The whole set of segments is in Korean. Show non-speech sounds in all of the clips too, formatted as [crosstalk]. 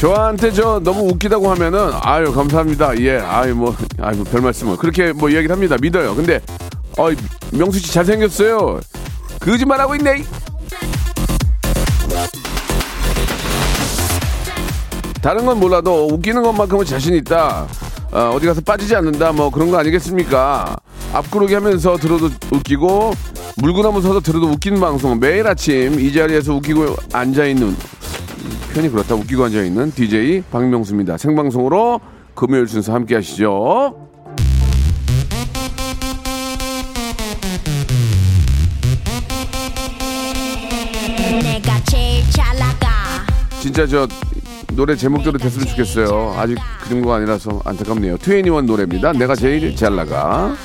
저한테 저 너무 웃기다고 하면은 아유 감사합니다. 예 아유 뭐 아유 별 말씀을. 그렇게 뭐 이야기를 합니다. 믿어요. 근데 어 명수 씨 잘생겼어요. 거짓말하고 있네. 다른 건 몰라도 웃기는 것만큼은 자신 있다. 어, 디 가서 빠지지 않는다. 뭐 그런 거 아니겠습니까? 앞구르기 하면서 들어도 웃기고 물구나무 서서 들어도 웃기는 방송. 매일 아침 이 자리에서 웃기고 앉아 있는 편이 그렇다. 웃기고 앉아 있는 DJ 박명수입니다. 생방송으로 금요일 순서 함께 하시죠. 진짜 저 노래 제목대로 됐으면 좋겠어요. 아직 그 정도가 아니라서 안타깝네요. 트웬티원 노래입니다. 내가 제일 잘 나가.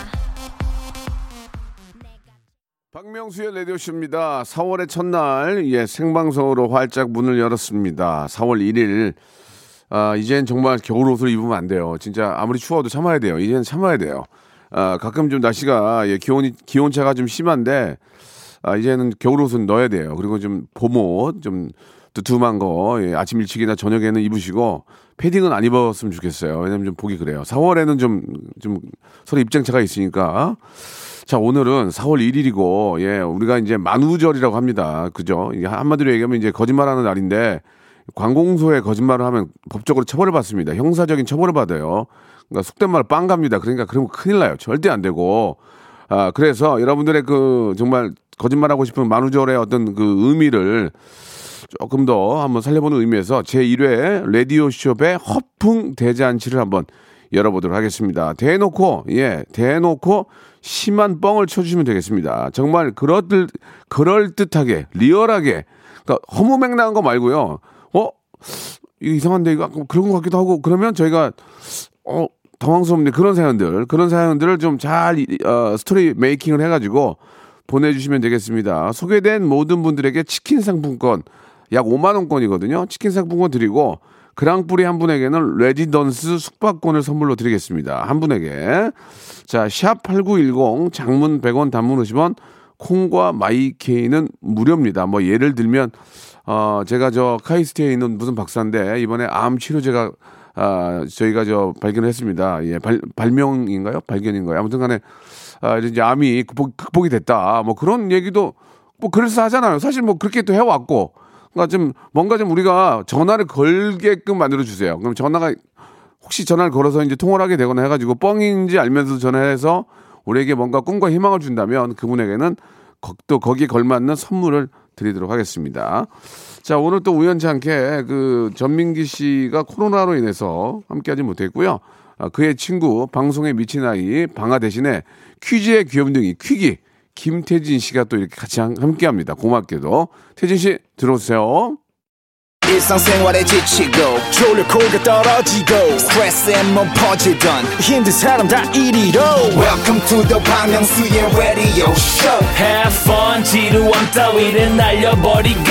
박명수의 라디오쇼입니다. 4월의 첫날, 예, 생방송으로 활짝 문을 열었습니다. 4월 1일. 아, 이젠 정말 겨울 옷을 입으면 안 돼요. 진짜 아무리 추워도 참아야 돼요. 이제는 참아야 돼요. 아, 가끔 좀 날씨가, 예, 기온이, 기온차가 좀 심한데, 아, 이제는 겨울 옷은 넣어야 돼요. 그리고 좀 봄옷, 좀 두툼한 거, 예, 아침 일찍이나 저녁에는 입으시고, 패딩은 안 입었으면 좋겠어요. 왜냐면 좀 보기 그래요. 4월에는 좀, 좀 서로 입장차가 있으니까. 자, 오늘은 4월 1일이고, 예, 우리가 이제 만우절이라고 합니다. 그죠? 이게 한마디로 얘기하면 이제 거짓말하는 날인데, 관공서에 거짓말을 하면 법적으로 처벌을 받습니다. 형사적인 처벌을 받아요. 그러니까 속된 말로 빵 갑니다. 그러니까 그러면 큰일 나요. 절대 안 되고. 아, 그래서 여러분들의 그 정말 거짓말하고 싶은 만우절의 어떤 그 의미를 조금 더 한번 살려보는 의미에서 제1회 라디오쇼의 허풍 대잔치를 한번 열어보도록 하겠습니다. 대놓고, 예, 대놓고 심한 뻥을 쳐주시면 되겠습니다. 정말 그럴듯, 그럴듯하게, 리얼하게, 그러니까 허무맹랑한 거 말고요. 어? 이거 이상한데, 이거 그런 것 같기도 하고, 그러면 저희가, 어, 당황스럽네. 그런 사연들, 그런 사연들을 좀 잘, 어, 스토리 메이킹을 해가지고 보내주시면 되겠습니다. 소개된 모든 분들에게 치킨 상품권, 약 5만원권이거든요. 치킨 상품권 드리고, 그랑프리 한 분에게는 레지던스 숙박권을 선물로 드리겠습니다. 한 분에게. 자, 샵8910 장문 100원 단문 50원 콩과 마이케이는 무료입니다. 뭐 예를 들면 어 제가 저 카이스트에 있는 무슨 박사인데 이번에 암 치료제가 아 저희가 저 발견을 했습니다. 예, 발, 발명인가요? 발견인가요? 아무튼 간에 아 이제 암이 극복, 극복이 됐다. 뭐 그런 얘기도 뭐 그래서 하잖아요. 사실 뭐 그렇게 또 해왔고 그러니까 좀 뭔가 좀 우리가 전화를 걸게끔 만들어 주세요. 그럼 전화가 혹시 전화를 걸어서 이제 통화를 하게 되거나 해가지고 뻥인지 알면서 전화해서 우리에게 뭔가 꿈과 희망을 준다면 그분에게는 거- 또 거기에 걸맞는 선물을 드리도록 하겠습니다. 자, 오늘 또 우연치 않게 그 전민기 씨가 코로나로 인해서 함께하지 못했고요. 아, 그의 친구 방송에 미친 아이 방아 대신에 퀴즈의 귀염둥이 퀴기 김태진 씨가 또 이렇게 같이 함- 함께 합니다. 고맙게도 태진 씨 들어오세요. 일상생활에 지치고, 졸려 코가 떨어지고, 스트레스에 몸 퍼지던, 힘든 사람 다 이리로. welcome to the Bang Myung-soo's radio show Have fun 지루함 따위를 날려버리고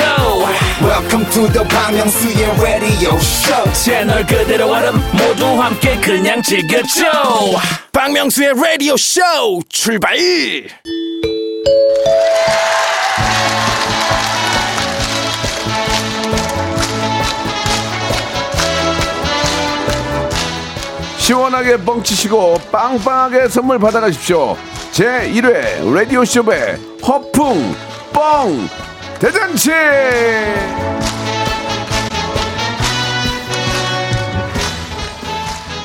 welcome to the Bang Myung-soo's radio show 채널 그대로 얼음 모두 함께 그냥 즐겨줘 박명수의 radio show 출발 시원하게 뻥치시고 빵빵하게 선물 받아가십시오. 제 1회 라디오쇼의 허풍 뻥 대잔치!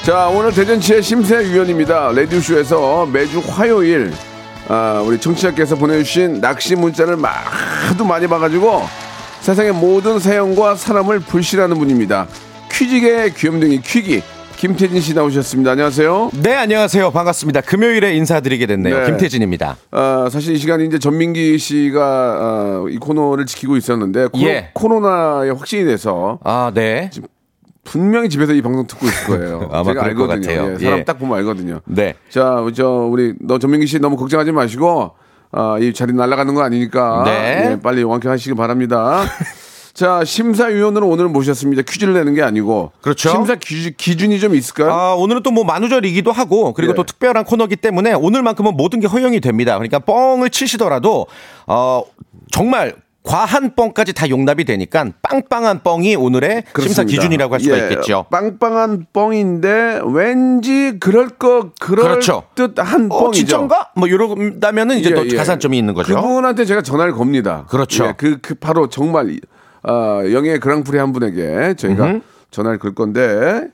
자, 오늘 대전치의 심사위원입니다. 라디오쇼에서 매주 화요일, 아, 우리 청취자께서 보내주신 낚시 문자를 마- 하도 많이 봐가지고 세상의 모든 사연과 사람을 불신하는 분입니다. 퀴즈계의 귀염둥이 퀴기, 김태진 씨 나오셨습니다. 안녕하세요. 네, 안녕하세요. 반갑습니다. 금요일에 인사드리게 됐네요. 네. 김태진입니다. 아, 사실 이 시간에 이제 전민기 씨가 아, 이 코너를 지키고 있었는데 코, 예. 코로나에 확진이 돼서 아, 네. 분명히 집에서 이 방송 듣고 있을 거예요. [laughs] 아마 제가 알거든요. 같아요. 예, 사람 예. 딱 보면 알거든요. 네. 자, 저 우리 너 전민기 씨 너무 걱정하지 마시고 아, 이 자리 날아가는 거 아니니까 네. 예, 빨리 완쾌하시기 바랍니다. [laughs] 자, 심사위원으로 오늘 모셨습니다. 퀴즈를 내는 게 아니고 그렇죠. 심사 기준, 기준이 좀 있을까요? 아, 오늘은 또 뭐 만우절이기도 하고 그리고 예. 또 특별한 코너기 때문에 오늘만큼은 모든 게 허용이 됩니다. 그러니까 뻥을 치시더라도 어 정말 과한 뻥까지 다 용납이 되니까 빵빵한 뻥이 오늘의 심사 그렇습니다. 기준이라고 할 수가 예, 있겠죠. 빵빵한 뻥인데 왠지 그럴 거 그럴 그렇죠. 듯한 어, 뻥이죠. 진짠가? 뭐 이러다면은 이제 예, 또 예. 가산점이 있는 거죠. 그분한테 제가 전화를 겁니다. 그렇죠. 예, 그, 그 바로 정말 어, 영예 그랑프리 한 분에게 저희가 전화를 걸 건데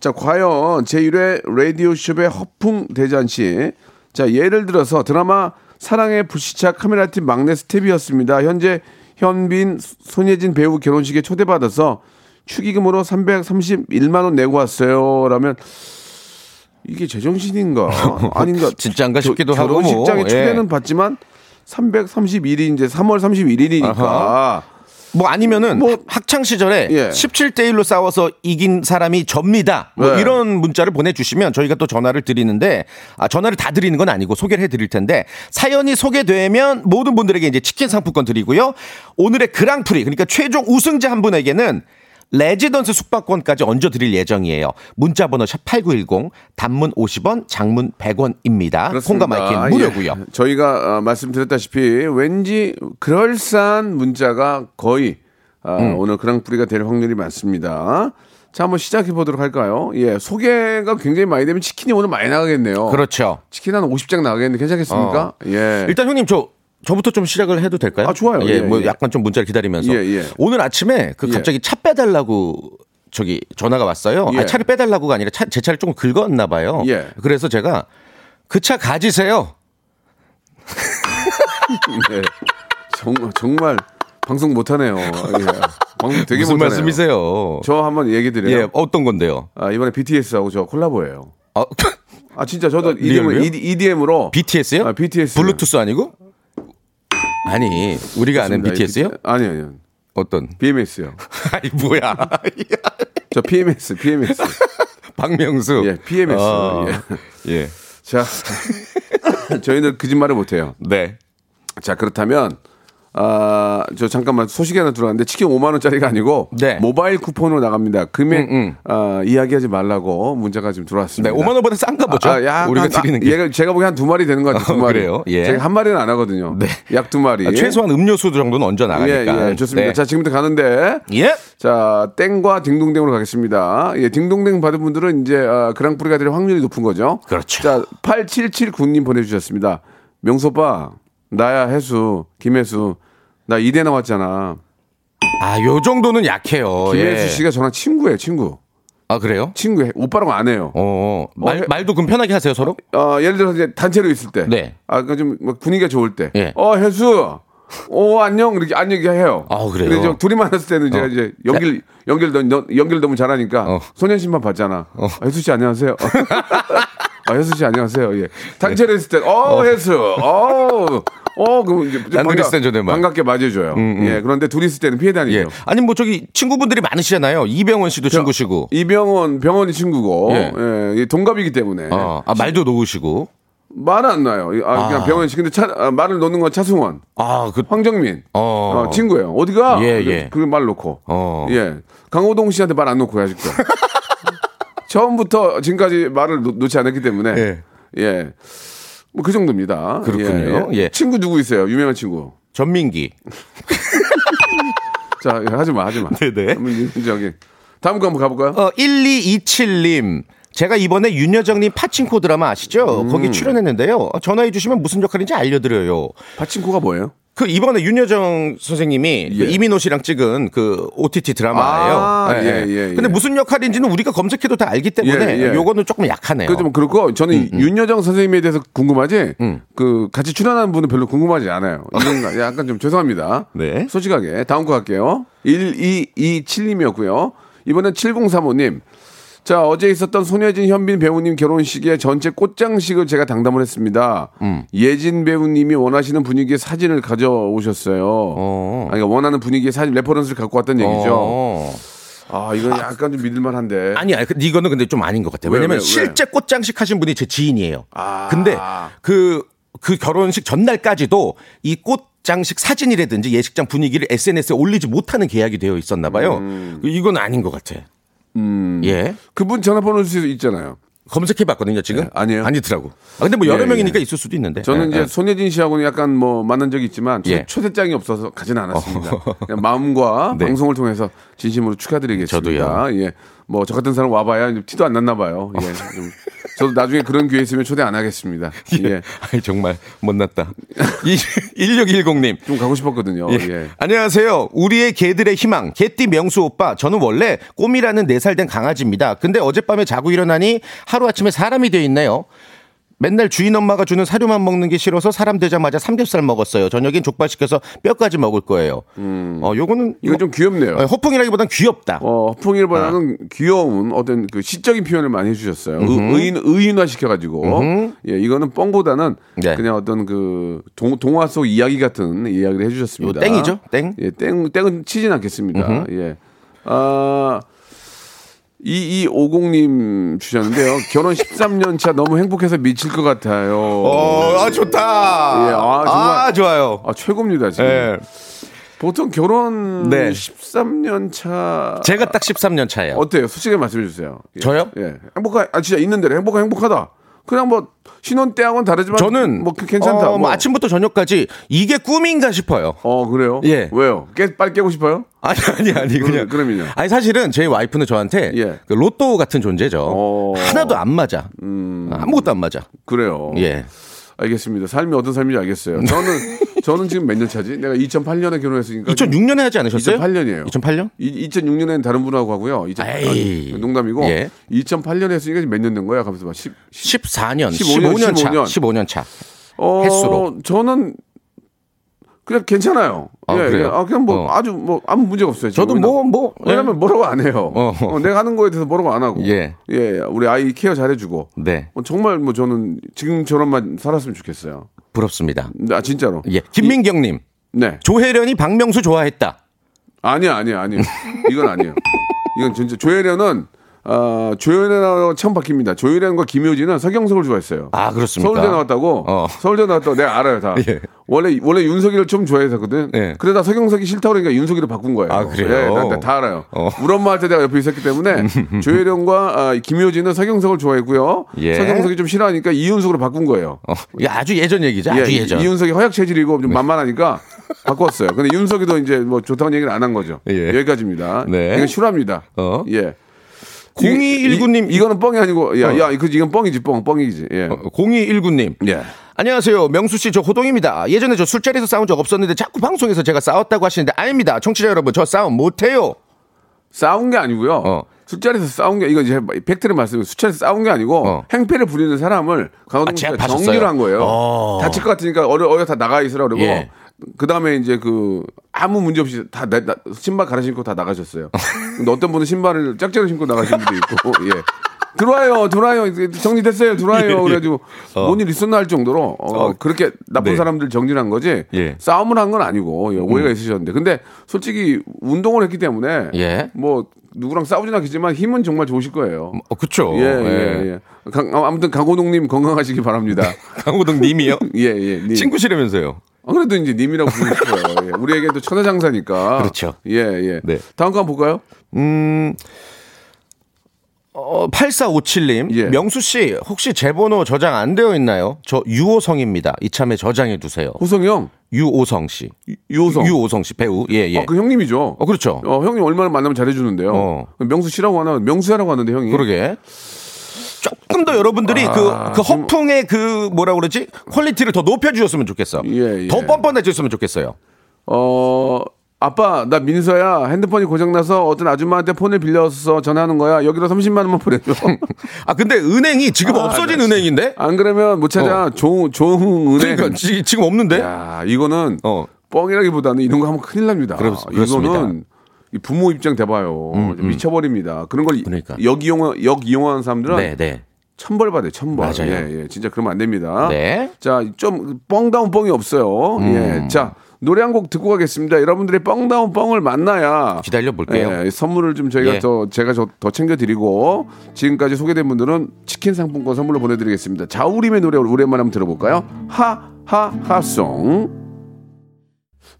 자 과연 제1회 라디오 쇼의 허풍 대잔치 자 예를 들어서 드라마 사랑의 불시착 카메라팀 막내 스텝이었습니다. 현재 현빈 손예진 배우 결혼식에 초대받아서 축의금으로 331만 원 내고 왔어요. 라면 이게 제정신인가 [laughs] 아닌가 겨- 싶기도 하고 뭐, 결혼식장에 예. 초대는 받지만 331일 이제 3월 31일이니까 아하. 뭐 아니면은 뭐- 학창 시절에 예. 17대 1로 싸워서 이긴 사람이 접니다. 뭐 네. 이런 문자를 보내주시면 저희가 또 전화를 드리는데 아, 전화를 다 드리는 건 아니고 소개를 해드릴 텐데 사연이 소개되면 모든 분들에게 이제 치킨 상품권 드리고요. 오늘의 그랑프리 그러니까 최종 우승자 한 분에게는 레지던스 숙박권까지 얹어 드릴 예정이에요. 문자 번호 샵 8910 단문 50원, 장문 100원입니다. 콩과 마이크는 무료고요. 예. 저희가 어, 말씀드렸다시피 왠지 그럴싸한 문자가 거의 아, 음. 오늘 그랑프리가 될 확률이 많습니다. 자, 한번 시작해 보도록 할까요? 예, 소개가 굉장히 많이 되면 치킨이 오늘 많이 나가겠네요. 그렇죠. 치킨 한 50장 나가겠는데 괜찮겠습니까? 예. 일단 형님 저 저부터 좀 시작을 해도 될까요? 아, 좋아요. 예, 예, 뭐 예. 약간 좀 문자를 기다리면서 예, 예. 오늘 아침에 그 예. 갑자기 차 빼달라고 저기 전화가 왔어요. 예. 아, 차를 빼달라고가 아니라 차, 제 차를 조금 긁었나 봐요. 예. 그래서 제가 그 차 가지세요. [laughs] 네. 정말 정말 방송 못하네요. 예. 방송 되게 무슨 못하네요. 말씀이세요? 저 한번 얘기 드려요. 예, 어떤 건데요? 아, 이번에 BTS하고 저 콜라보예요. 아, 아 진짜 저도? EDM, EDM으로 BTS요? 아, BTS. 블루투스 아니고? 아니, 우리가 아는 BTS요? 아니 아니요. 어떤? BMS요. [laughs] 아니 뭐야? 저 PMS, PMS. [laughs] 박명수. 예, PMS. 어, 예. 예. 자, [laughs] 저희는 거짓말을 못해요. 네. 자 그렇다면 아, 저 잠깐만 소식이 하나 들어왔는데 치킨 5만 원짜리가 아니고 네. 모바일 쿠폰으로 나갑니다. 금액 음, 음. 아, 이야기하지 말라고 문자가 지금 네, 들어왔습니다. 5만 원보다 싼가 보죠. 아, 약간 우리가 드리는 게. 얘가 제가 보기엔 한 두 마리 되는 것 같아요. 두 어, 마리. 그래요? 예. 제가 한 마리는 안 하거든요. 네. 약 두 마리. 아, 최소한 음료수 정도는 얹어 예, 나가니까. 예, 좋습니다. 네. 자, 지금부터 가는데 예. 자, 땡과 딩동댕으로 가겠습니다. 예, 딩동댕 받은 분들은 이제 아, 그랑프리가 될 확률이 높은 거죠. 그렇죠. 자, 8779님 보내 주셨습니다. 명소빠, 나야 해수, 김혜수, 나 이대 나왔잖아. 아, 요 정도는 약해요. 김혜수 예. 씨가 저랑 친구예요, 친구. 아, 그래요? 친구, 오빠라고 안 해요. 어, 말, 해- 말도 그럼 편하게 하세요, 서로? 어, 예를 들어서 이제 단체로 있을 때. 네. 아, 그좀 뭐 분위기가 좋을 때. 예. 어, 혜수. 어, 안녕. 이렇게 안녕 해요. 아, 그래요? 근데 저 둘이 만났을 때는 제가 어. 이제 연결, 연결, 너, 연결 너무 잘하니까 어. 소년심만 봤잖아. 아, 혜수 씨 안녕하세요. [laughs] 아, 혜수 씨 안녕하세요. 예. 단체로 있을 때, 어, 혜수. 어, 어, 그럼 이제 난 반가- 그랬을 땐 존댓말. 반갑게 맞아줘요. 예. 그런데 둘이 있을 때는 피해 다니죠. 예. 아니, 뭐 저기 친구분들이 많으시잖아요. 이병헌 씨도 친구시고. 이병헌, 병헌이 친구고, 예. 예. 이 동갑이기 때문에. 어, 아, 말도 놓으시고. 말은 안 나요. 아, 그냥 아. 병헌 씨. 근데 차, 아, 말을 놓는 건 차승원. 아, 그, 황정민. 어. 어, 친구예요. 어디가? 예, 예. 그걸 말 놓고. 어. 예. 강호동 씨한테 말 안 놓고 아직도. [laughs] 처음부터 지금까지 말을 놓, 놓지 않았기 때문에. 예. 예. 뭐 그 정도입니다. 그렇군요. 예. 친구 누구 있어요? 유명한 친구. 전민기. [laughs] 자, 예, 하지 마, 하지 마. 네네. 저기 다음 거 한번 가볼까요? 어, 1227님. 제가 이번에 윤여정님 파친코 드라마 아시죠? 음. 거기 출연했는데요. 전화해 주시면 무슨 역할인지 알려드려요. 파친코가 뭐예요? 그 이번에 윤여정 선생님이 그 예. 이민호 씨랑 찍은 그 OTT 드라마예요. 아, 예, 예, 예. 근데 무슨 역할인지는 우리가 검색해도 다 알기 때문에 예, 예. 요거는 조금 약하네요. 그 좀 그렇고 저는 음, 윤여정 선생님에 대해서 궁금하지. 그 같이 출연하는 분은 별로 궁금하지 않아요. 이건 [laughs] 약간 좀 죄송합니다. 네. 솔직하게 다음 거 갈게요. 1227님이었고요. 이번엔 7035님. 자, 어제 있었던 손예진, 현빈 배우님 결혼식의 전체 꽃장식을 제가 담당을 했습니다. 음. 예진 배우님이 원하시는 분위기의 사진을 가져오셨어요. 어. 아니, 그러니까 원하는 분위기의 사진, reference를 갖고 왔던 얘기죠. 어. 아, 이건 약간 좀 믿을만한데. 아니, 아니, 근데 이거는 근데 좀 아닌 것 같아요. 왜, 왜냐면 왜, 왜? 실제 꽃장식 하신 분이 제 지인이에요. 아. 근데 그, 그 결혼식 전날까지도 이 꽃 장식 사진이라든지 예식장 분위기를 SNS에 올리지 못하는 계약이 되어 있었나 봐요. 음. 이건 아닌 것 같아. 예. 그분 전화번호 줄수 있잖아요. 검색해 봤거든요, 지금. 네, 아니에요. 아니더라고. 아, 근데 뭐 여러 예, 명이니까 예. 있을 수도 있는데. 저는 예, 이제 예. 손예진 씨하고는 약간 뭐 만난 적이 있지만 초, 예. 초대장이 없어서 가진 않았습니다. [laughs] 마음과 네. 방송을 통해서 진심으로 축하드리겠습니다. 저도요. 예. 뭐 저 같은 사람 와봐야 티도 안 났나 봐요. 예. 좀 저도 나중에 그런 기회 있으면 초대 안 하겠습니다. 예. 아이, 정말 못났다. [laughs] 1610님. 좀 가고 싶었거든요. 예. 예. 안녕하세요. 우리의 개들의 희망, 개띠 명수 오빠. 저는 원래 꼬미라는 4살 된 강아지입니다. 근데 어젯밤에 자고 일어나니 하루아침에 사람이 되어 있네요. 맨날 주인 엄마가 주는 사료만 먹는 게 싫어서 사람 되자마자 삼겹살 먹었어요. 저녁엔 족발 시켜서 뼈까지 먹을 거예요. 어, 요거는 음. 이거 좀 귀엽네요. 어, 허풍이라기보단 귀엽다. 어, 허풍이보다는 아. 귀여운 어떤 그 시적인 표현을 많이 해주셨어요. 의, 의인, 의인화 시켜가지고. 예, 이거는 뻥보다는 네. 그냥 어떤 그 동, 동화 속 이야기 같은 이야기를 해주셨습니다. 땡이죠? 땡? 예, 땡, 땡은 치진 않겠습니다. 예. 아, 2250님 주셨는데요. 결혼 13년 차 너무 행복해서 미칠 것 같아요. 어, 아, 좋다. 예, 아, 정말. 아, 좋아요. 아, 최고입니다, 지금. 예. 보통 결혼 네. 13년 차. 제가 딱 13년 차예요. 어때요? 솔직히 말씀해 주세요. 예. 저요? 예. 행복하, 아, 진짜 있는 대로 행복하, 행복하다. 그냥 뭐, 신혼 때하고는 다르지만. 저는 뭐, 그 괜찮다. 어, 뭐. 뭐 아침부터 저녁까지 이게 꿈인가 싶어요. 어, 그래요? 예. 왜요? 깨, 빨리 깨고 싶어요? 아니 아니 아니 그냥 그러면요? 아니 사실은 제 와이프는 저한테 예. 그 로또 같은 존재죠. 어. 음. 하나도 안 맞아. 아무것도 안 맞아. 그래요. 예. 알겠습니다. 삶이 어떤 삶인지 알겠어요. 저는, [laughs] 저는 지금 몇 년 차지? 내가 2008년에 결혼했으니까. 2006년에 하지 않으셨어요? 2008년이에요. 2008년? 2006년에는 다른 분하고 하고요. 2000, 에이. 농담이고. 예. 2008년에 했으니까 몇 년 된 거야? 가면서 막 10, 14년, 15년, 15년, 차. 15년. 15년 차. 어, 횟수로. 저는 그냥 괜찮아요. 아, 예, 그래요? 예. 아, 그냥 뭐 어. 아주 뭐 아무 문제가 없어요. 저도. 뭐, 뭐, 왜냐면 뭐라고 안 해요. 어. 어, 내가 하는 거에 대해서 뭐라고 안 하고. 예. 예, 우리 아이 케어 잘해주고. 네. 어, 정말 뭐 저는 지금처럼만 살았으면 좋겠어요. 부럽습니다. 아 진짜로. 예. 김민경 님. 네. 조혜련이 박명수 좋아했다. 아니야, 아니야, 아니야. 이건 아니에요. 이건 진짜 조혜련은 아, 조혜련하고 처음 바뀝니다. 조혜련과 김효진은 서경석을 좋아했어요. 아, 그렇습니까? 서울대 나왔다고? 어. 서울대 나왔다고 내가 알아요, 다. [laughs] 예. 원래, 원래 윤석이를 좀 좋아했었거든. 예. 그러다 서경석이 싫다고 그러니까 윤석이로 바꾼 거예요. 아, 그래요? 예, 나, 나다 알아요. 어. 우리 엄마한테 내가 옆에 있었기 때문에 [laughs] 조혜련과 아, 김효진은 서경석을 좋아했고요. 예. 서경석이 좀 싫어하니까 이윤석으로 바꾼 거예요. 어, 이 아주 예전 얘기죠. 아주 예. 네. 이윤석이 허약 체질이고 좀 만만하니까 [laughs] 바꿨어요. 근데 윤석이도 이제 뭐 좋다는 얘기를 안 한 거죠. 예. 여기까지입니다. 네. 이건 싫어합니다. 어. 예. 0219님. 이, 이거는 뻥이 아니고 야, 어. 야, 그 이건 뻥이지 뻥, 뻥이지. 예. 0219님. 예. 안녕하세요. 명수 씨, 저 호동입니다. 예전에 저 술자리에서 싸운 적 없었는데 자꾸 방송에서 제가 싸웠다고 하시는데 아닙니다. 청취자 여러분, 저 싸움 못 해요. 싸운 게 아니고요. 어. 술자리에서 싸운 게 이건 이제 팩트를 말씀드리면 술자리에서 싸운 게 아니고 어. 행패를 부리는 사람을 강호동 아, 씨가 제압하셨어요? 정리를 한 거예요. 어. 다칠 것 같으니까 어려 어여 다 나가 있으라 그러고 예. 그 다음에 이제 그 아무 문제 없이 다 나- 나- 신발 갈아 신고 다 나가셨어요. 근데 어떤 분은 신발을 짝짝이 신고 나가신 분도 있고 [laughs] 예. 들어와요, 들어와요. 정리됐어요, 들어와요. 그래가지고 뭔일 있었나 할 정도로 어, 어. 그렇게 나쁜 네. 사람들 정리를 한 거지 예. 싸움을 한 건 아니고 예, 오해가 있으셨는데 근데 솔직히 운동을 했기 때문에 예. 뭐 누구랑 싸우진 않겠지만 힘은 정말 좋으실 거예요. 어, 그쵸. 예, 예, 예. 강- 아, 아무튼 강호동님 건강하시기 바랍니다. [laughs] 강호동 님이요? [laughs] 예, 예. 님. 친구시라면서요. 아, 그래도 이제 님이라고 부르고 싶어요. 예. 우리에게도 천하장사니까. 그렇죠. 예, 예. 네. 다음 거 한번 볼까요? 음, 어, 8457님. 예. 명수 씨, 혹시 제 번호 저장 안 되어 있나요? 저 유호성입니다. 이참에 저장해 두세요. 호성이 형. 유오성 씨. 유호성. 유오성 씨 배우. 예, 예. 아, 그 형님이죠. 어, 그렇죠. 어, 형님 얼마나 만나면 잘해 주는데요. 어. 명수 씨라고 하나, 명수야라고 하는데 형이. 그러게. 조금 더 여러분들이 그, 아, 그 허풍의 그 뭐라 그러지? quality를 더 높여주셨으면 좋겠어. 예, 예. 더 뻔뻔해졌으면 좋겠어요. 어, 아빠, 나 민서야. 핸드폰이 고장나서 어떤 아줌마한테 폰을 빌려서 전화하는 거야. 여기로 30만 원만 보내줘. [laughs] 아, 근데 은행이 지금 아, 없어진 나 은행인데? 안 그러면 못 찾아. 조, 조흥 은행. 그러니까 지, 지금 없는데? 야, 이거는 어. 뻥이라기보다는 이런 거 하면 큰일 납니다. 그렇-. 이거는 이 부모 입장 돼봐요. 미쳐버립니다. 그런 걸 음, 그러니까. 역이용 역이용하는 사람들은 네, 네. 천벌 받아요. 천벌. 맞아요. 예, 예. 진짜 그러면 안 됩니다. 네. 음. 자, 좀 뻥다운 뻥이 없어요. 예. 자, 노래 한 곡 듣고 가겠습니다. 여러분들의 뻥다운 뻥을 만나야 기다려 볼게요. 예, 선물을 좀 저희가 예. 더 제가 저- 더 챙겨 드리고 지금까지 소개된 분들은 치킨 상품권 선물로 보내 드리겠습니다. 자우림의 노래 오랜만에 한번 들어볼까요? 하하하송.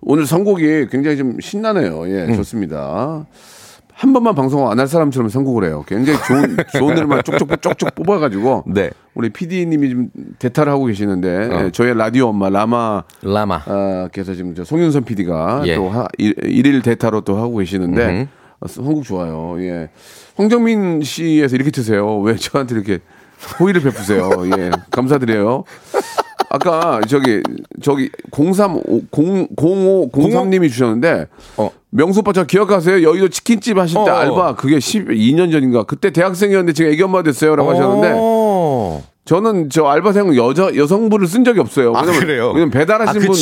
오늘 선곡이 굉장히 좀 신나네요. 예, 음. 좋습니다. 한 번만 방송 안 할 사람처럼 선곡을 해요. 굉장히 좋은 좋은 노래만 쪽쪽 쪽쪽 뽑아가지고 네. 우리 PD님이 지금 대타를 하고 계시는데 예, 저희 라디오 엄마 라마 라마. 아, 그래서 지금 저 송윤선 PD가 예. 또 하, 일, 일일 대타로 또 하고 계시는데 어, 선곡 좋아요. 예. 황정민 씨에서 이렇게 트세요. 왜 저한테 이렇게 호의를 베푸세요. 예. 감사드려요. 아까 저기 저기 03 0 05 03님이 주셨는데 어. 명수 오빠 저 기억하세요? 여의도 치킨집 하실 때 어. 알바 그게 12년 전인가 그때 대학생이었는데 지금 애기 엄마 됐어요라고 하셨는데 오. 저는 저 알바생 여자 여성분을 쓴 적이 없어요. 아, 왜냐면, 그래요? 왜냐면 배달하신 아, 분.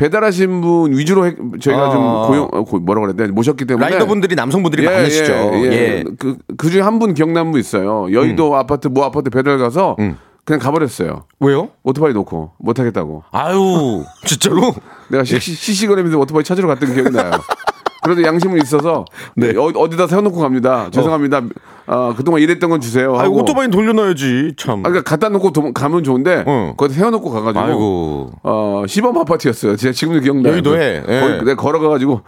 배달하신 분 위주로 해- 저희가 아. 좀 고용 어, 고- 뭐라 그래야 돼 모셨기 때문에 라이더분들이 남성분들이 많으시죠. 예, 예. 예. 그, 그 중에 한 분 기억나는 분 있어요. 여의도 아파트 모 아파트 배달 가서 그냥 가버렸어요. 왜요? 오토바이 놓고 못 하겠다고. 아유, [laughs] 진짜로? 내가 시- 시- 시시거리면서 오토바이 찾으러 갔던 기억이 나요. 그래도 양심은 있어서 네. 어, 어디다 세워놓고 갑니다. 죄송합니다. 아, 그동안 일했던 건 주세요. 아. 오토바이 돌려놔야지, 참. 아, 그러니까 갖다 놓고 도- 가면 좋은데 응. 거기 세워놓고 가가지고 아이고. 어 시범 아파트였어요. 제가 지금도 기억나요. 여의도에, 예. 거기 내가 걸어가가지고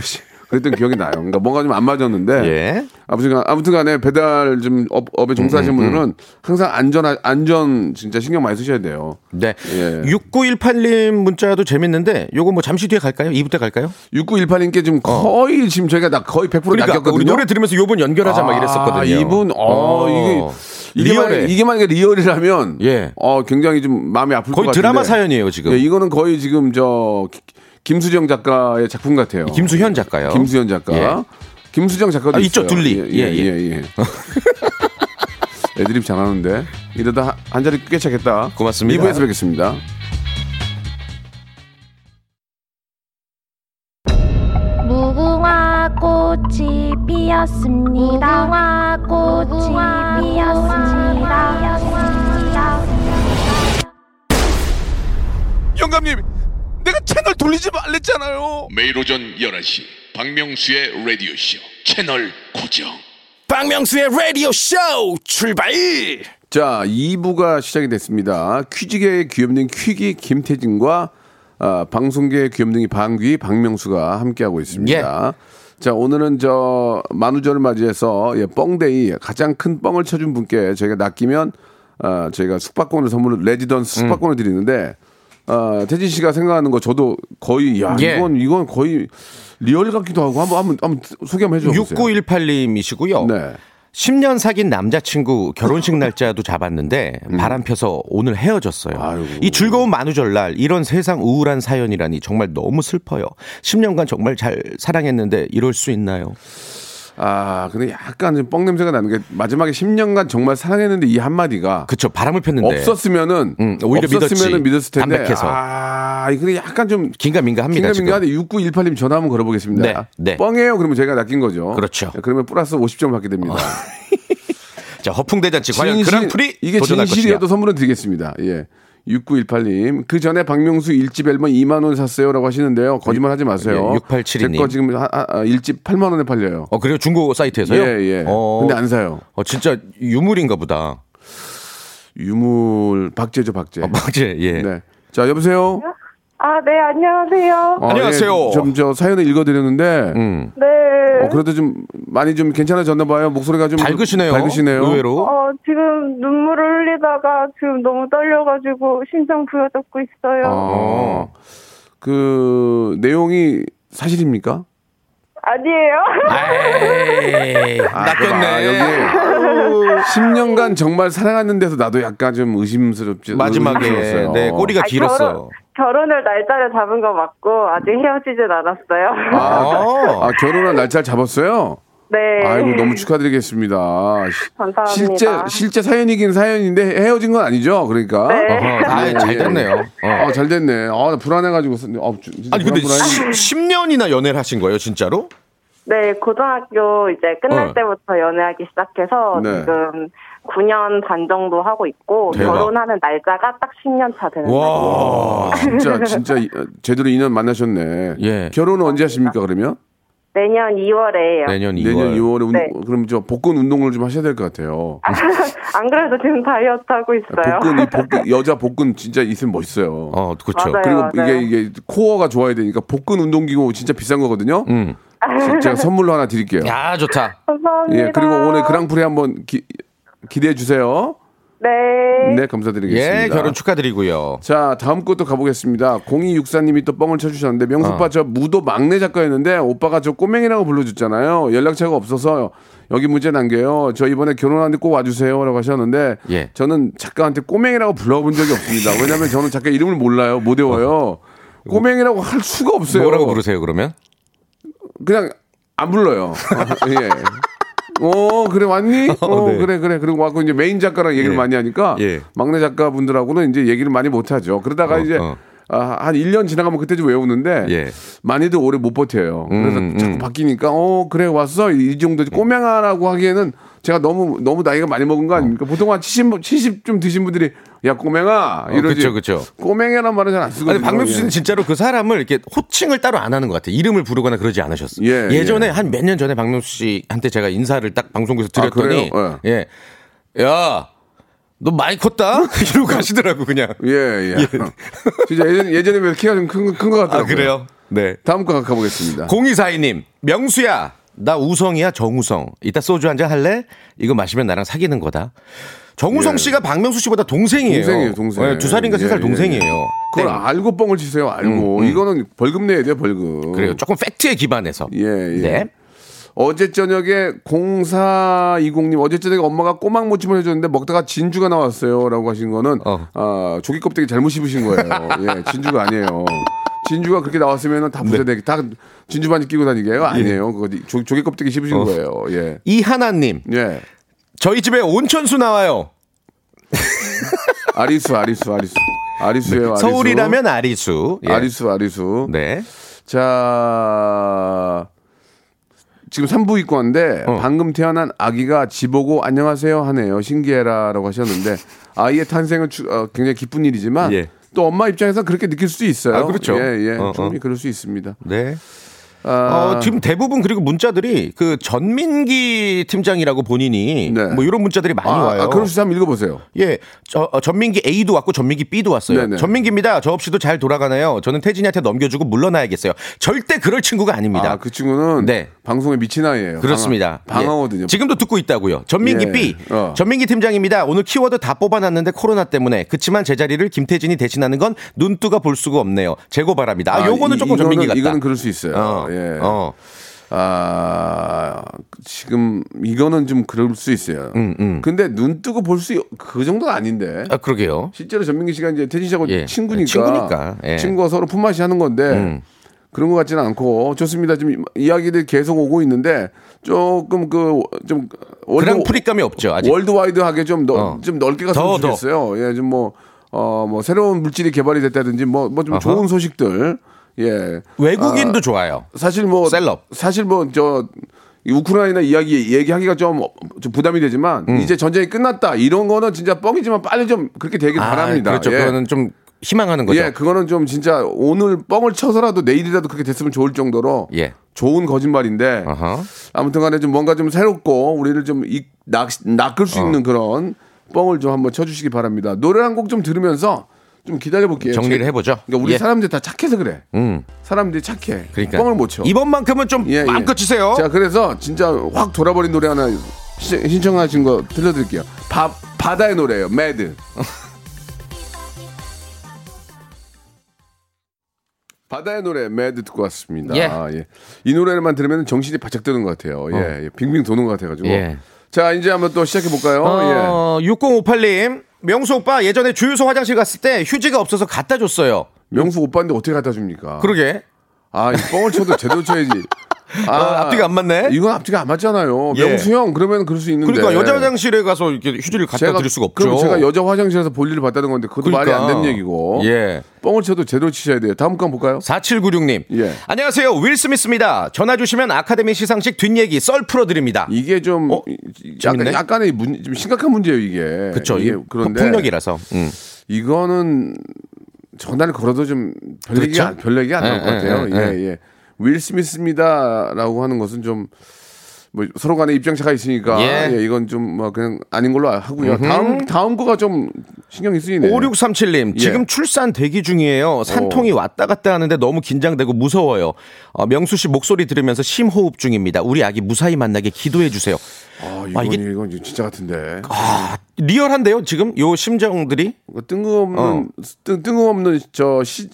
씨, [laughs] 그랬던 기억이 나요. 그러니까 뭔가 좀 안 맞았는데 예. 아무튼 아무튼간에 배달 좀 업, 업에 음, 종사하시는 분들은 항상 안전 안전 진짜 신경 많이 쓰셔야 돼요. 네. 예. 6918님 문자도 재밌는데, 요거 뭐 잠시 뒤에 갈까요? 2부 때 갈까요? 6918님께 지금 거의 지금 저희가 나 거의 100% 어. 그러니까 낚였거든요. 우리 노래 들으면서 요번 연결하자 막 이랬었거든요. 아, 이분 어, 이게 이게 리얼해. 만약, 이게 만약에 리얼이라면 예. 어 굉장히 좀 마음이 아플 것 거의 같은데 드라마 사연이에요, 지금. 예, 이거는 거의 지금 저 기- 김수정 작가의 작품 같아요. 김수현 작가요. 김수현 작가. 예. 김수정 작가도 아, 있죠. 둘리. 예, 예, 예, 예. 예. 애드립 잘하는데 이러다 한- 한 자리 꿰차겠다. 고맙습니다. 2부에서 뵙겠습니다. 무궁화 꽃이 피었습니다. 무궁화 꽃이 피었습니다. 영감님, 내가 채널 돌리지 말랬잖아요. 매일 오전 11시 박명수의 라디오 쇼 채널 고정 박명수의 라디오 쇼 출발 자, 2부가 시작이 됐습니다. 퀴즈계의 귀염둥이 퀴기 김태진과 아, 방송계의 귀염둥이 방귀 박명수가 함께하고 있습니다. 자, 오늘은 저 만우절을 맞이해서 예, 뻥day 가장 큰 뻥을 쳐준 분께 저희가 낚이면 아, 저희가 숙박권을 선물로 레지던스 숙박권을 드리는데 아, 태진 씨가 생각하는 거 저도 거의 야 예. 이건 이건 거의 real 같기도 하고 한번 한번 한번 소개 한번 해줘 보세요. 6918님이시고요. 네. 10년 사귄 남자친구 결혼식 날짜도 잡았는데 바람 펴서 오늘 헤어졌어요. 음. 아이고. 이 즐거운 만우절날 이런 세상 우울한 사연이라니 정말 너무 슬퍼요. 10년간 정말 잘 사랑했는데 이럴 수 있나요? 아, 근데 약간 좀 뻥 냄새가 나는 게 마지막에 10년간 정말 사랑했는데 이 한마디가 그쵸 바람을 폈는데 없었으면은 음, 오히려 없었으면은. 믿었을 텐데 담백해서. 아, 이거 약간 좀 긴가민가합니다. 긴가민가한데 6918님 전화 한번 걸어보겠습니다. 네, 네. 뻥이에요. 그러면 제가 낚인 거죠. 그렇죠. 어. 네, 그러면 플러스 50점 받게 됩니다. [laughs] 자 허풍대잔치 과연 진실- 그랑프리 이게 진실이어도 것이냐? 선물은 드리겠습니다. 예. 6918님. 그 전에 박명수 1집 앨범 2만원 샀어요. 라고 하시는데요. 거짓말 하지 마세요. 예, 6872 님. 제거 지금 아, 아, 1집 8만원에 팔려요. 어 그래요 중고 사이트에서요? 예, 예. 어, 근데 안 사요. 어 진짜 유물인가 보다. 유물, 박제죠, 박제. 어, 맞지 예. 네. 자, 여보세요? 아, 네, 안녕하세요. 어, 안녕하세요. 예, 좀저 사연을 읽어드렸는데, 음. 네. 어, 그래도 좀 많이 좀 괜찮아졌나 봐요. 목소리가 좀 밝으시네요. 밝으시네요. 의외로. 어, 지금 눈물을 흘리다가 지금 너무 떨려가지고 심장 부여잡고 있어요. 어, 그 내용이 사실입니까? 아니에요. 에이, 아, 낚였네. 여기 10년간 정말 사랑하는 데서 나도 약간 좀 의심스럽지. 마지막에 의심스러웠어요. 네 꼬리가 아, 길었어. 결혼, 결혼을 날짜를 잡은 거 맞고 아직 헤어지진 않았어요. 아, 아, 결혼한 날짜를 잡았어요? 네. 아이고, 너무 축하드리겠습니다. 시- [laughs] 감사합니다. 실제, 실제 사연이긴 사연인데 헤어진 건 아니죠? 그러니까. 네. 어허, 아, 잘 됐네요. 어. 아, 잘 됐네. 아, 나 불안해가지고. 어, 주- 진짜 아니 근데 불안, 불안해. 10, 년이나 연애를 하신 거예요, 진짜로? 네, 고등학교 이제 끝날 어. 때부터 연애하기 시작해서 네. 지금 9년 반 정도 하고 있고 대박. 결혼하는 날짜가 딱 10년 차 되는 날이에요. 아, 진짜 진짜 제대로 인연 만나셨네. 예. 결혼은 언제 하십니까 그러면? 내년 2월에요. 내년 2월. 내년 2월에 운, 네. 그럼 저 복근 운동을 좀 하셔야 될 것 같아요. [laughs] 안 그래도 지금 다이어트 하고 있어요. 복근 이 복근 [laughs] 여자 복근 진짜 있으면 멋있어요. 어, 그렇죠. 맞아요. 그리고 맞아요. 이게 이게 코어가 좋아야 되니까 복근 운동 기구 진짜 비싼 거거든요. 음. 제- 제가 선물로 하나 드릴게요. 야, 좋다. [laughs] 감사합니다. 예, 그리고 오늘 그랑프리 한번 기, 기대해 주세요. 네. 네, 감사드리겠습니다. 예, 결혼 축하드리고요. 자, 다음 것도 가보겠습니다. 0264님이 또 뻥을 쳐주셨는데, 명수 오빠 저 무도 막내 작가였는데, 오빠가 저 꼬맹이라고 불러줬잖아요. 연락처가 없어서 여기 문제 남겨요. 저 이번에 결혼하는데 꼭 와주세요. 라고 하셨는데, 예. 저는 작가한테 꼬맹이라고 불러본 적이 없습니다. 왜냐면 저는 작가 이름을 몰라요. 못 외워요. 꼬맹이라고 할 수가 없어요. 뭐라고 부르세요, 그러면? 그냥 안 불러요. [laughs] 예. 어 그래 왔니? [laughs] 어 네. 그래 그래 그리고 와고 이제 메인 작가랑 얘기를 예. 많이 하니까 예. 막내 작가분들하고는 이제 얘기를 많이 못 하죠. 그러다가 어, 이제 어. 아, 한 1년 지나가면 그때 좀 외우는데 예. 많이들 오래 못 버텨요. 그래서 음, 자꾸 음. 바뀌니까 어 그래 왔어 이 정도지 꼬맹아라고 하기에는 제가 너무 너무 나이가 많이 먹은 거 아닙니까? 보통 한 70, 70좀 드신 분들이 야 꼬맹아 어, 이러지. 그쵸, 그쵸. 꼬맹이란 말은 잘 안 쓰거든요. 아니, 박명수 씨는 예. 진짜로 그 사람을 이렇게 호칭을 따로 안 하는 것 같아요. 이름을 부르거나 그러지 않으셨어요. 예, 전에 예. 한몇 년 전에 박명수 씨한테 제가 인사를 딱 방송국에서 아, 드렸더니, 그래요? 예. 야, 너 많이 컸다? [laughs] 이러고 가시더라고, 그냥. 예, 예. 진짜 예전, 예전에 비해서 키가 좀큰것 같더라고요. 아, 그래요? 네. 다음 거 가보겠습니다. 0242님, 명수야, 나 우성이야, 정우성. 이따 소주 한 잔 할래? 이거 마시면 나랑 사귀는 거다. 정우성 예. 씨가 박명수 씨보다 동생이에요. 동생이에요, 동생. 네, 두 살인가 세살 예, 동생이에요. 예, 예. 그걸 네. 알고 뻥을 치세요, 알고. 이거는 벌금 내야 돼요, 벌금. 그래요. 조금 팩트에 기반해서. 예, 예. 네. 어제 저녁에 0420님 어제 저녁에 엄마가 꼬막 무침을 해줬는데 먹다가 진주가 나왔어요라고 하신 거는 어. 아, 조기 껍데기 잘못 씹으신 거예요. [laughs] 예, 진주가 아니에요. 진주가 그렇게 나왔으면은 다 부셔내기 다 진주 반지 끼고 다니게요? 아니에요. 그거 조, 조개 껍데기 씹으신 어. 거예요. 예. 이하나님, 예. 저희 집에 온천수 나와요. [laughs] 아리수, 아리수, 아리수. 아리수예요, 아리수. 서울이라면 아리수. 예. 아리수, 아리수. 네. 자, 지금 3부 입고 왔는데 어. 방금 태어난 아기가 지보고 안녕하세요 하네요. 신기해라라고 하셨는데 아이의 탄생은 추- 어, 굉장히 기쁜 일이지만 예. 또 엄마 입장에서 그렇게 느낄 수도 있어요. 아, 그렇죠. 예, 예. 어, 충분히 어. 그럴 수 있습니다. 네. 아, 어, 지금 대부분 그리고 문자들이 그 전민기 팀장이라고 본인이 네. 뭐 이런 문자들이 많이 아, 와요. 아, 그럴 수 있으면 읽어보세요. 예, 저, 어, 전민기 A도 왔고 전민기 B도 왔어요. 네네. 전민기입니다. 저 없이도 잘 돌아가나요? 저는 태진이한테 넘겨주고 물러나야겠어요. 절대 그럴 친구가 아닙니다. 아, 그 친구는 네. 방송에 미친 아이예요. 그렇습니다. 방어, 방어거든요. 예. 지금도 듣고 있다고요. 전민기 예. B. 어. 전민기 팀장입니다. 오늘 키워드 다 뽑아놨는데 코로나 때문에 그치만 제 자리를 김태진이 대신하는 건 눈뜨가 볼 수가 없네요. 재고 바랍니다. 아, 요거는 이- 조금 이거는, 전민기 같다. 이거는 그럴 수 있어요. 어, 예. 어. 아, 지금 이거는 좀 그럴 수 있어요. 음, 음. 근데 눈 뜨고 볼 수 그 정도는 아닌데. 아, 그러게요. 실제로 전민기 씨가 이제 태진 씨하고 예. 친구니까, 친구니까, 예. 친구가 서로 품앗이 하는 건데 음. 그런 것 같지는 않고 좋습니다. 지금 이야기들이 계속 오고 있는데 조금 그 좀 그랑프리감이 없죠. 아직. worldwide하게 좀, 넓, 어. 좀 넓게 더, 갔으면 더. 좋겠어요. 예, 좀 뭐, 어, 뭐, 새로운 물질이 개발이 됐다든지 뭐, 뭐 좀. 좋은 소식들. 예. 외국인도 아, 좋아요. 사실 뭐 셀럽. 사실 뭐저 우크라이나 이야기 얘기하기가 좀, 좀 부담이 되지만 이제 전쟁이 끝났다 이런 거는 진짜 뻥이지만 빨리 좀 그렇게 되길 바랍니다. 그렇죠. 예. 그거는 좀 희망하는 거죠. 예, 그거는 좀 진짜 오늘 뻥을 쳐서라도 내일이라도 그렇게 됐으면 좋을 정도로 예. 좋은 거짓말인데 어허. 아무튼간에 좀 뭔가 좀 새롭고 우리를 좀 이- 낚, 낚을 어. 수 있는 그런 뻥을 좀 한번 쳐주시기 바랍니다. 노래 한 곡 좀 들으면서 좀 기다려 볼게요. 정리를 해보죠. 그러니까 우리 예. 사람들 다 착해서 그래. 음. 사람들이 착해. 그러니까 뻥을 못 쳐. 이번만큼은 좀 예, 예. 마음껏 치세요. 자, 그래서 진짜 확 돌아버린 노래 하나 시- 신청하신 거 들려드릴게요. 바, 바다의 노래예요. Mad. [laughs] 바다의 노래 Mad 듣고 왔습니다. 예. 아, 예. 이 노래만 들으면 정신이 바짝 드는 것 같아요. 예, 예. 빙빙 도는 것 같아가지고. 예. 자, 이제 한번 또 시작해 볼까요? 예. 어, 6058님. 명수 오빠 예전에 주유소 화장실 갔을 때 휴지가 없어서 갖다 줬어요. 명수 오빠인데 어떻게 갖다 줍니까? 그러게. 아, 이 뻥을 쳐도 제대로 쳐야지. 어, 앞뒤가 안 맞네. 이건 앞뒤가 안 맞잖아요. 예. 명수 형 그러면 그럴 수 있는데. 그러니까 여자 화장실에 가서 이렇게 휴지를 갖다 드릴 수가 없죠. 그럼 제가 여자 화장실에서 볼 일을 봤다는 건데 그것도 말이 안 되는 얘기고. 예. 뻥을 쳐도 제대로 치셔야 돼요. 다음 건 볼까요? 4796님. 예. 안녕하세요. 윌 스미스입니다. 전화 주시면 아카데미 시상식 뒷얘기 썰 풀어 드립니다. 이게 좀 어? 약간. 약간의 문, 좀 심각한 문제예요 이게. 그렇죠. 이게 그런데 폭력이라서. 음. 이거는 전화를 걸어도 좀별 그렇죠? 얘기가 별 얘기 안 나올 것 예, 같아요. 예, 예, 예. 윌 스미스입니다라고 하는 것은 좀 뭐 서로 간에 입장차가 있으니까 예. 예, 이건 좀 뭐 그냥 아닌 걸로 하고요. 다음 다음 거가 좀 신경이 쓰이네. 5637님, 예. 지금 출산 대기 중이에요. 산통이 왔다 갔다 하는데 너무 긴장되고 무서워요. 어, 명수 씨 목소리 들으면서 심호흡 중입니다. 우리 아기 무사히 만나게 기도해 주세요. 아, 이건 이게- 이건 진짜 같은데. 아, 리얼한데요, 지금 요 심정들이? 그 뜬금없는 어. 뜬, 뜬금없는 저 시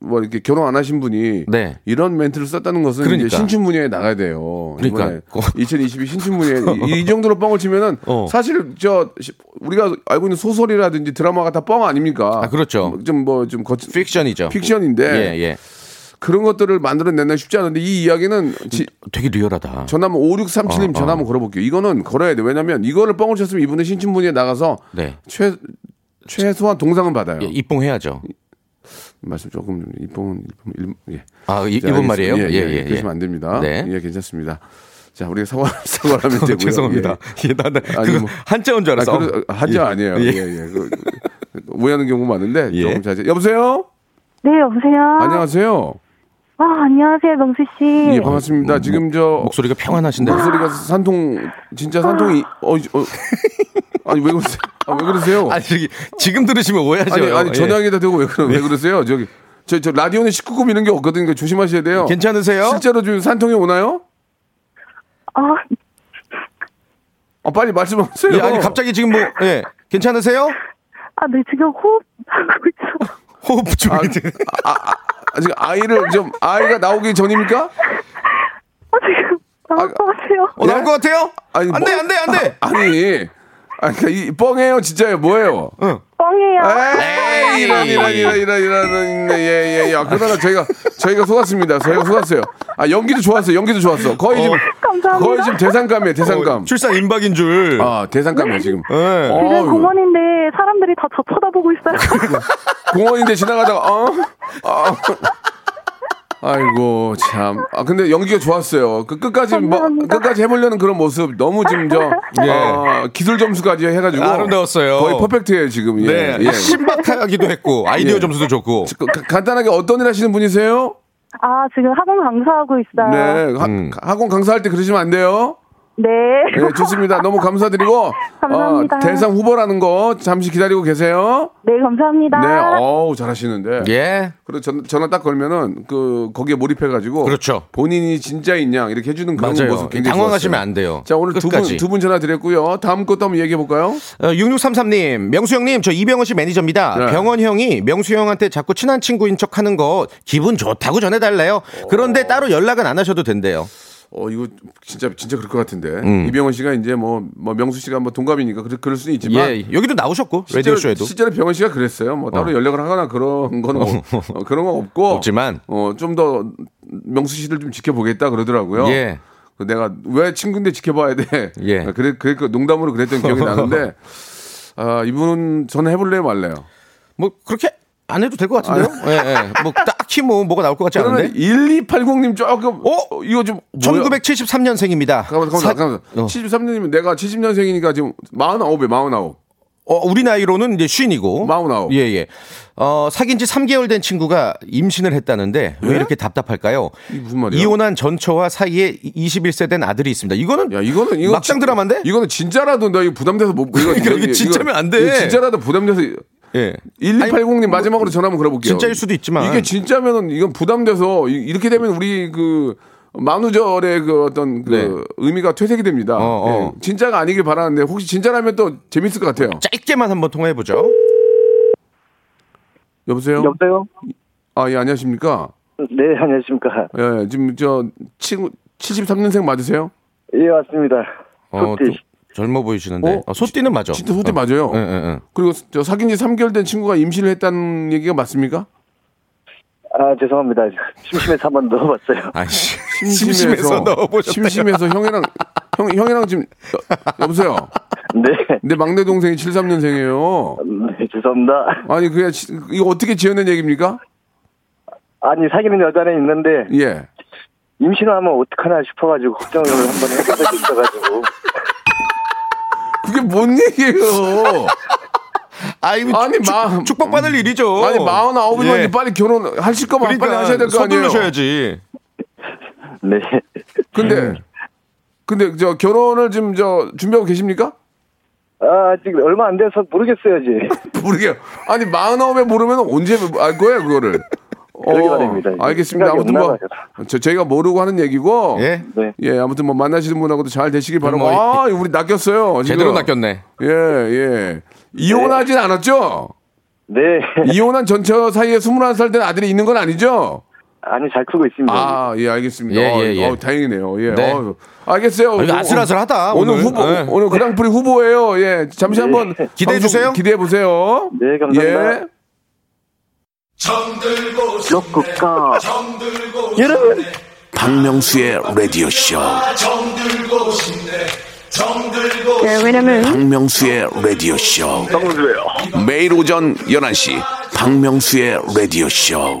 뭐 이렇게 결혼 안 하신 분이 네. 이런 멘트를 썼다는 것은 그러니까. 이제 신춘 문예에 나가야 돼요. 그러니까. 이번에 2022 신춘 문예 이, 이 정도로 뻥을 치면은 어. 사실 저 시- 우리가 알고 있는 소설이라든지 드라마가 다 뻥 아닙니까? 아, 그렇죠. 좀 뭐좀 거친 픽션이죠. 픽션인데 예, 예. 그런 것들을 만들어내는 쉽지 않은데 이 이야기는 지, 되게 리얼하다. 전화 한번 5637님 어, 전화 한번 걸어볼게요. 이거는 걸어야 돼. 왜냐면 이거를 뻥을 쳤으면 이분은 신춘문예에 나가서 네. 최 최소한 동상은 받아요. 예, 입봉해야죠. 말씀 조금 이뽕은 일본 예. 아, 이, 자, 일본 말이에요? 예, 예, 예, 예. 그러시면 안 됩니다. 네. 예, 괜찮습니다. 자, 우리가 사과 [laughs] 사과하면 되고요. 죄송합니다. 예, 나, 나, 아니, 뭐- 한자인 줄 예. 아, 알았어. 그래, 한자 예. 아니에요. 예. 예, 예. 그, 오해하는 경우 많은데 예. 조금 자제. 여보세요? 네, 여보세요? 안녕하세요. 아, 안녕하세요, 명수 씨. 예, 반갑습니다. 지금 저 목소리가 평안하신데. 목소리가 산통 진짜 산통이 어, 어 아니 왜 그러세요? 아, 왜 그러세요? 아니, 저기, 지금 들으시면 오해하죠. 아니, 아니 예. 전화기다 대고 왜, 그러, 왜 그러세요? 저기 저, 저 라디오는 19금 이런 게 없거든요. 그러니까 조심하셔야 돼요. 괜찮으세요? 실제로 좀 산통이 오나요? 아, 아, 빨리 말씀하세요. 예, 아니, 갑자기 지금 뭐, 예. 괜찮으세요? 아, 네, 지금 호흡 하고 있어. 호흡 중. 아, 아, 아, 아직 아이를 좀 아이가 나오기 전입니까? 아, 지금 나올 것 같아요. 어, 나올 것 같아요? 아니, 안 돼, 뭐- 안 돼, 안 돼. 아니, 아니 그러니까 이 뻥이에요, 진짜예요, 뭐예요? 뻥이에요. 에이, 이런, 이런, 이런, 이런, 이런, 예, 예, 예. 아, 그러나 저희가, 저희가 속았습니다. 저희가 속았어요. 아, 연기도 좋았어요. 연기도 좋았어. 거의 지금, 감사합니다. 거의 지금 대상감이에요, 대상감. 출산 임박인 줄. 아, 대상감이에요, 지금. 예. 지금 어우, 공원인데 사람들이 다 저 쳐다보고 있어요. 공원인데 지나가다가, 어? 아. 아이고, 참. 아, 근데 연기가 좋았어요. 그 끝까지, 뭐, 감사합니다. 끝까지 해보려는 그런 모습 너무 지금 저, [laughs] 예. 어, 기술 점수까지 해가지고. 아름다웠어요. 거의 퍼펙트예요, 지금. 예. 네. 예. 신박하기도 했고, 아이디어 예. 점수도 좋고. 그, 가- 간단하게 어떤 일 하시는 분이세요? 아, 지금 학원 강사하고 있어요. 네. 하- 음. 학원 강사할 때 그러시면 안 돼요. 네. 네, 좋습니다. 너무 감사드리고. [laughs] 감사합니다. 어, 대상 후보라는 거 잠시 기다리고 계세요. 네, 감사합니다. 네, 어우, 잘하시는데. 예. 그리고 전, 전화 딱 걸면은 그, 거기에 몰입해가지고. 그렇죠. 본인이 진짜인 양 이렇게 해주는 그런 맞아요. 모습 굉장히 당황하시면 좋았어요. 안 돼요. 자, 오늘 두 분, 끝까지. 두분 전화 드렸고요. 다음 것도 한번 얘기해볼까요? 어, 6633님, 명수 형님, 저 이병헌 씨 매니저입니다. 네. 병원 형이 명수 형한테 자꾸 친한 친구인 척 하는 거 기분 좋다고 전해달래요. 그런데 따로 연락은 안 하셔도 된대요. 어, 이거 진짜, 진짜 그럴 것 같은데. 음. 이병헌 씨가 이제 뭐, 뭐 명수 씨가 뭐 동갑이니까 그럴, 그럴 수는 있지만. 예, 여기도 나오셨고, 실제로, 라디오 쇼에도. 실제로 병원 씨가 그랬어요. 뭐 따로 어. 연락을 하거나 그런 거는 없- 어, 그런 건 없고 없지만. 어, 좀 더 명수 씨를 좀 지켜보겠다 그러더라고요. 예. 그 내가 왜 친구인데 지켜봐야 돼. 예. 아, 그래 그래 그 농담으로 그랬던 기억이 나는데 아, 이분은 저는 해볼래요 말래요. 뭐, 그렇게 안 해도 될 것 같은데요? 예, 예. 뭐, 딱히 뭐, 뭐가 나올 것 같지 않은데? 1280님 조금 어? 이거 좀 뭐야? 1973년생입니다. 잠깐만 잠깐만 잠깐만. 어. 73년이면 내가 70년생이니까 지금 49에 49. 어, 우리 나이로는 이제 쉰이고. 마흔아홉. 예, 예. 어, 사귄 지 3개월 된 친구가 임신을 했다는데 왜 이렇게 답답할까요? 예? 무슨 말이야? 이혼한 전처와 사이에 21세 된 아들이 있습니다. 이거는 야 이거는 이거 막장 드라마인데? 이거는 진짜라도 나 이거 부담돼서 못 [laughs] 이거 그러니까 이게 진짜면 안 돼. 이거 진짜라도 부담돼서 예. 1280님 마지막으로 전화 한번 걸어볼게요. 진짜일 수도 있지만. 이게 진짜면은 이건 부담돼서 이- 이렇게 되면 우리 그 만우절의 그 어떤 그 네. 의미가 퇴색이 됩니다. 어, 어. 예. 진짜가 아니길 바라는데 혹시 진짜라면 또 재밌을 것 같아요. 짧게만 한번 통화해 보죠. 여보세요? 여보세요? 아, 예, 안녕하십니까? 네, 안녕하십니까. 예, 지금 저 친구 73년생 맞으세요? 예, 맞습니다. 어. 좀 젊어 보이시는데. 어? 어, 소띠는 맞아. 진짜 소띠 어. 맞아요. 예, 예, 예. 그리고 저 사귄 지 3개월 된 친구가 임신을 했다는 얘기가 맞습니까? 아, 죄송합니다. [laughs] 심심해서 한 번 넣어봤어요. [laughs] 아이씨. 심심해서 넣어보셨대요. 심심해서 형이랑 형 형이랑 지금 여, 여보세요. 네. 내 막내 동생이 73년생이에요. 네, 죄송합니다. 아니 그게 지- 이거 어떻게 지어낸 얘기입니까? 아니, 사귀는 여자는 있는데, 예. 임신하면 어떡하나 싶어가지고, 걱정을 한번 적이 있어가지고. 그게 뭔 얘기예요? [laughs] 아이, 아니, 마- 축복 받을 일이죠. 아니 마흔 아홉이면 예. 빨리 결혼하실 거면 그러니까 빨리 하셔야 될 거 아니에요. 서두르셔야지. 네. 근데 근데 저 결혼을 지금 저 준비하고 계십니까? 아, 지금 얼마 안 돼서 모르겠어요, 아직. [laughs] 모르게요. 아니 마흔 아홉에 모르면 언제 알 거예요 그거를? 그러게 말입니다. 알겠습니다. 생각이 아무튼 뭐 저, 저희가 모르고 하는 얘기고 예. 네. 예, 아무튼 뭐 만나시는 분하고도 잘 되시길 바라고. 뭐 아, 우리 낚였어요. 지금. 제대로 낚였네. 예, 예. 이혼하진 않았죠? 네. [laughs] 이혼한 전처 사이에 21살 된 아들이 있는 건 아니죠? 아니, 잘 크고 있습니다. 아, 예, 알겠습니다. 예, 예, 예. 어, 다행이네요. 예. 네. 어, 알겠어요. 아, 어, 아슬아슬하다, 오늘, 오늘. 후보, 예. 오늘 그랑프리 후보예요. 예. 잠시 한번 기대해 주세요. 기대해 보세요. 네, 감사합니다. 예. 로쿠카. 여러분. 박명수의 라디오 쇼. 네, 왜냐면 박명수의 라디오 쇼. 매일 오전 11시 박명수의 라디오 쇼.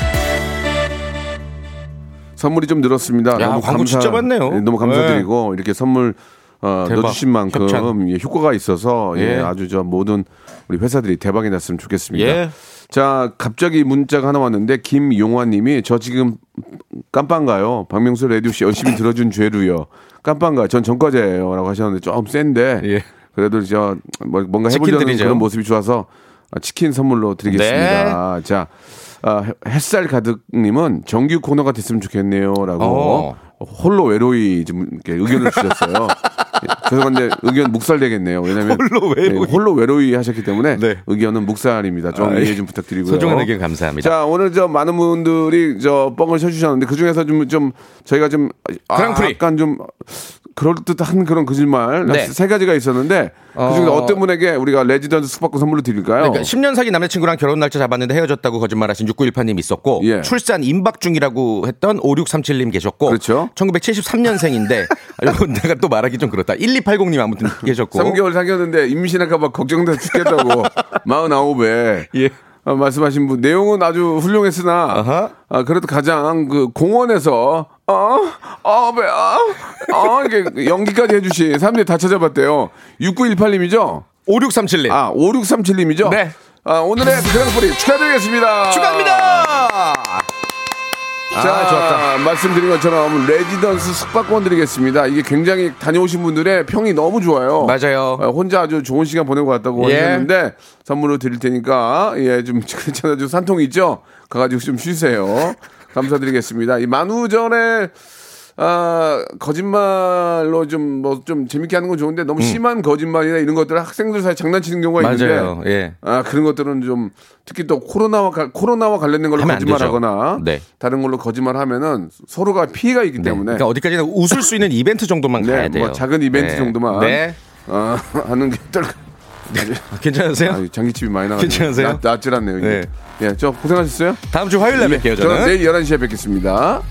선물이 좀 늘었습니다. 야, 너무 광고 감사, 진짜 많네요. 네, 너무 감사드리고 이렇게 선물 어, 대박. 넣어주신 만큼 협찬. 예, 효과가 있어서 예, 예. 아주 저 모든 우리 회사들이 대박이 났으면 좋겠습니다. 예. 자, 갑자기 문자가 하나 왔는데 김용화님이 저 지금 깜빵가요. 박명수 라디오쇼 열심히 들어준 [laughs] 죄로요. 깜빵가 전 전과자예요라고 하셨는데 좀 센데 예. 그래도 저 뭐- 뭔가 해보려는. 그런 모습이 좋아서 아, 치킨 선물로 드리겠습니다. 자, 아, 햇살 가득님은 정규 코너가 됐으면 좋겠네요라고 어. 홀로 외로이 좀 이렇게 의견을 주셨어요. [laughs] 그래서 근데 의견 묵살되겠네요. 왜냐면 홀로 외로이. 네, 홀로 외로이 하셨기 때문에 네. 의견은 묵살입니다. 좀 아, 이해 좀 부탁드리고요. 소중한 의견 감사합니다. 자 오늘 저 많은 분들이 저 뻥을 쳐주셨는데 그 중에서 좀 좀 저희가 좀 아, 그랑프리. 약간 좀 그럴 듯한 그런 거짓말 네. 세 가지가 있었는데 그 중에 어. 어떤 분에게 우리가 레지던스 숙박권 선물로 드릴까요? 그러니까 10년 사귄 남자친구랑 결혼 날짜 잡았는데 헤어졌다고 거짓말하신 6918님 있었고 예. 출산 임박 중이라고 했던 5637님 계셨고 그렇죠. 1973년생인데 [laughs] 이건 내가 또 말하기 좀 그렇다. 1280님 아무튼 계셨고 3개월 사귀었는데 임신할까봐 걱정돼서 죽겠다고 [laughs] 49에 예. 어, 말씀하신 분 내용은 아주 훌륭했으나 아하. 아, 그래도 가장 그 공원에서 어 어 배아 어 이게 연기까지 해주신 사람들이 다 찾아봤대요 6918님이죠 5637님 아 5637님이죠 네. 아 오늘의 그랑프리 축하드리겠습니다 축하합니다. 자, 아, 좋았다. 말씀드린 것처럼 레지던스 숙박권 드리겠습니다. 이게 굉장히 다녀오신 분들의 평이 너무 좋아요. 맞아요. 어, 혼자 아주 좋은 시간 보내고 왔다고 예. 하셨는데 선물로 드릴 테니까 예, 좀 [laughs] 괜찮아져 산통 있죠? 가가지고 좀 쉬세요. 감사드리겠습니다. 이 만우절에 아, 거짓말로 좀 뭐 좀 재밌게 하는 건 좋은데 너무 심한 거짓말이나 이런 것들 학생들 사이 장난치는 경우가 음. 맞아요. 있는데 예. 아 그런 것들은 좀 특히 또 코로나와 가- 코로나와 관련된 걸로 거짓말 하거나 되죠. 네. 다른 걸로 거짓말 하면은 서로가 피해가 있기 때문에 그러니까 어디까지나 웃을 수 있는 이벤트 정도만 네, 가야 돼요. 뭐 작은 이벤트 네. 정도만 네. 어, [laughs] 하는 게 또. 괜찮으세요? 아, 장기집이 많이 나가요. 괜찮으세요? 낫질 않네요. 네. 예, 저 고생하셨어요? 다음 주 화요일 날 뵐게요, 저는 저는. 내일 11시에 뵙겠습니다.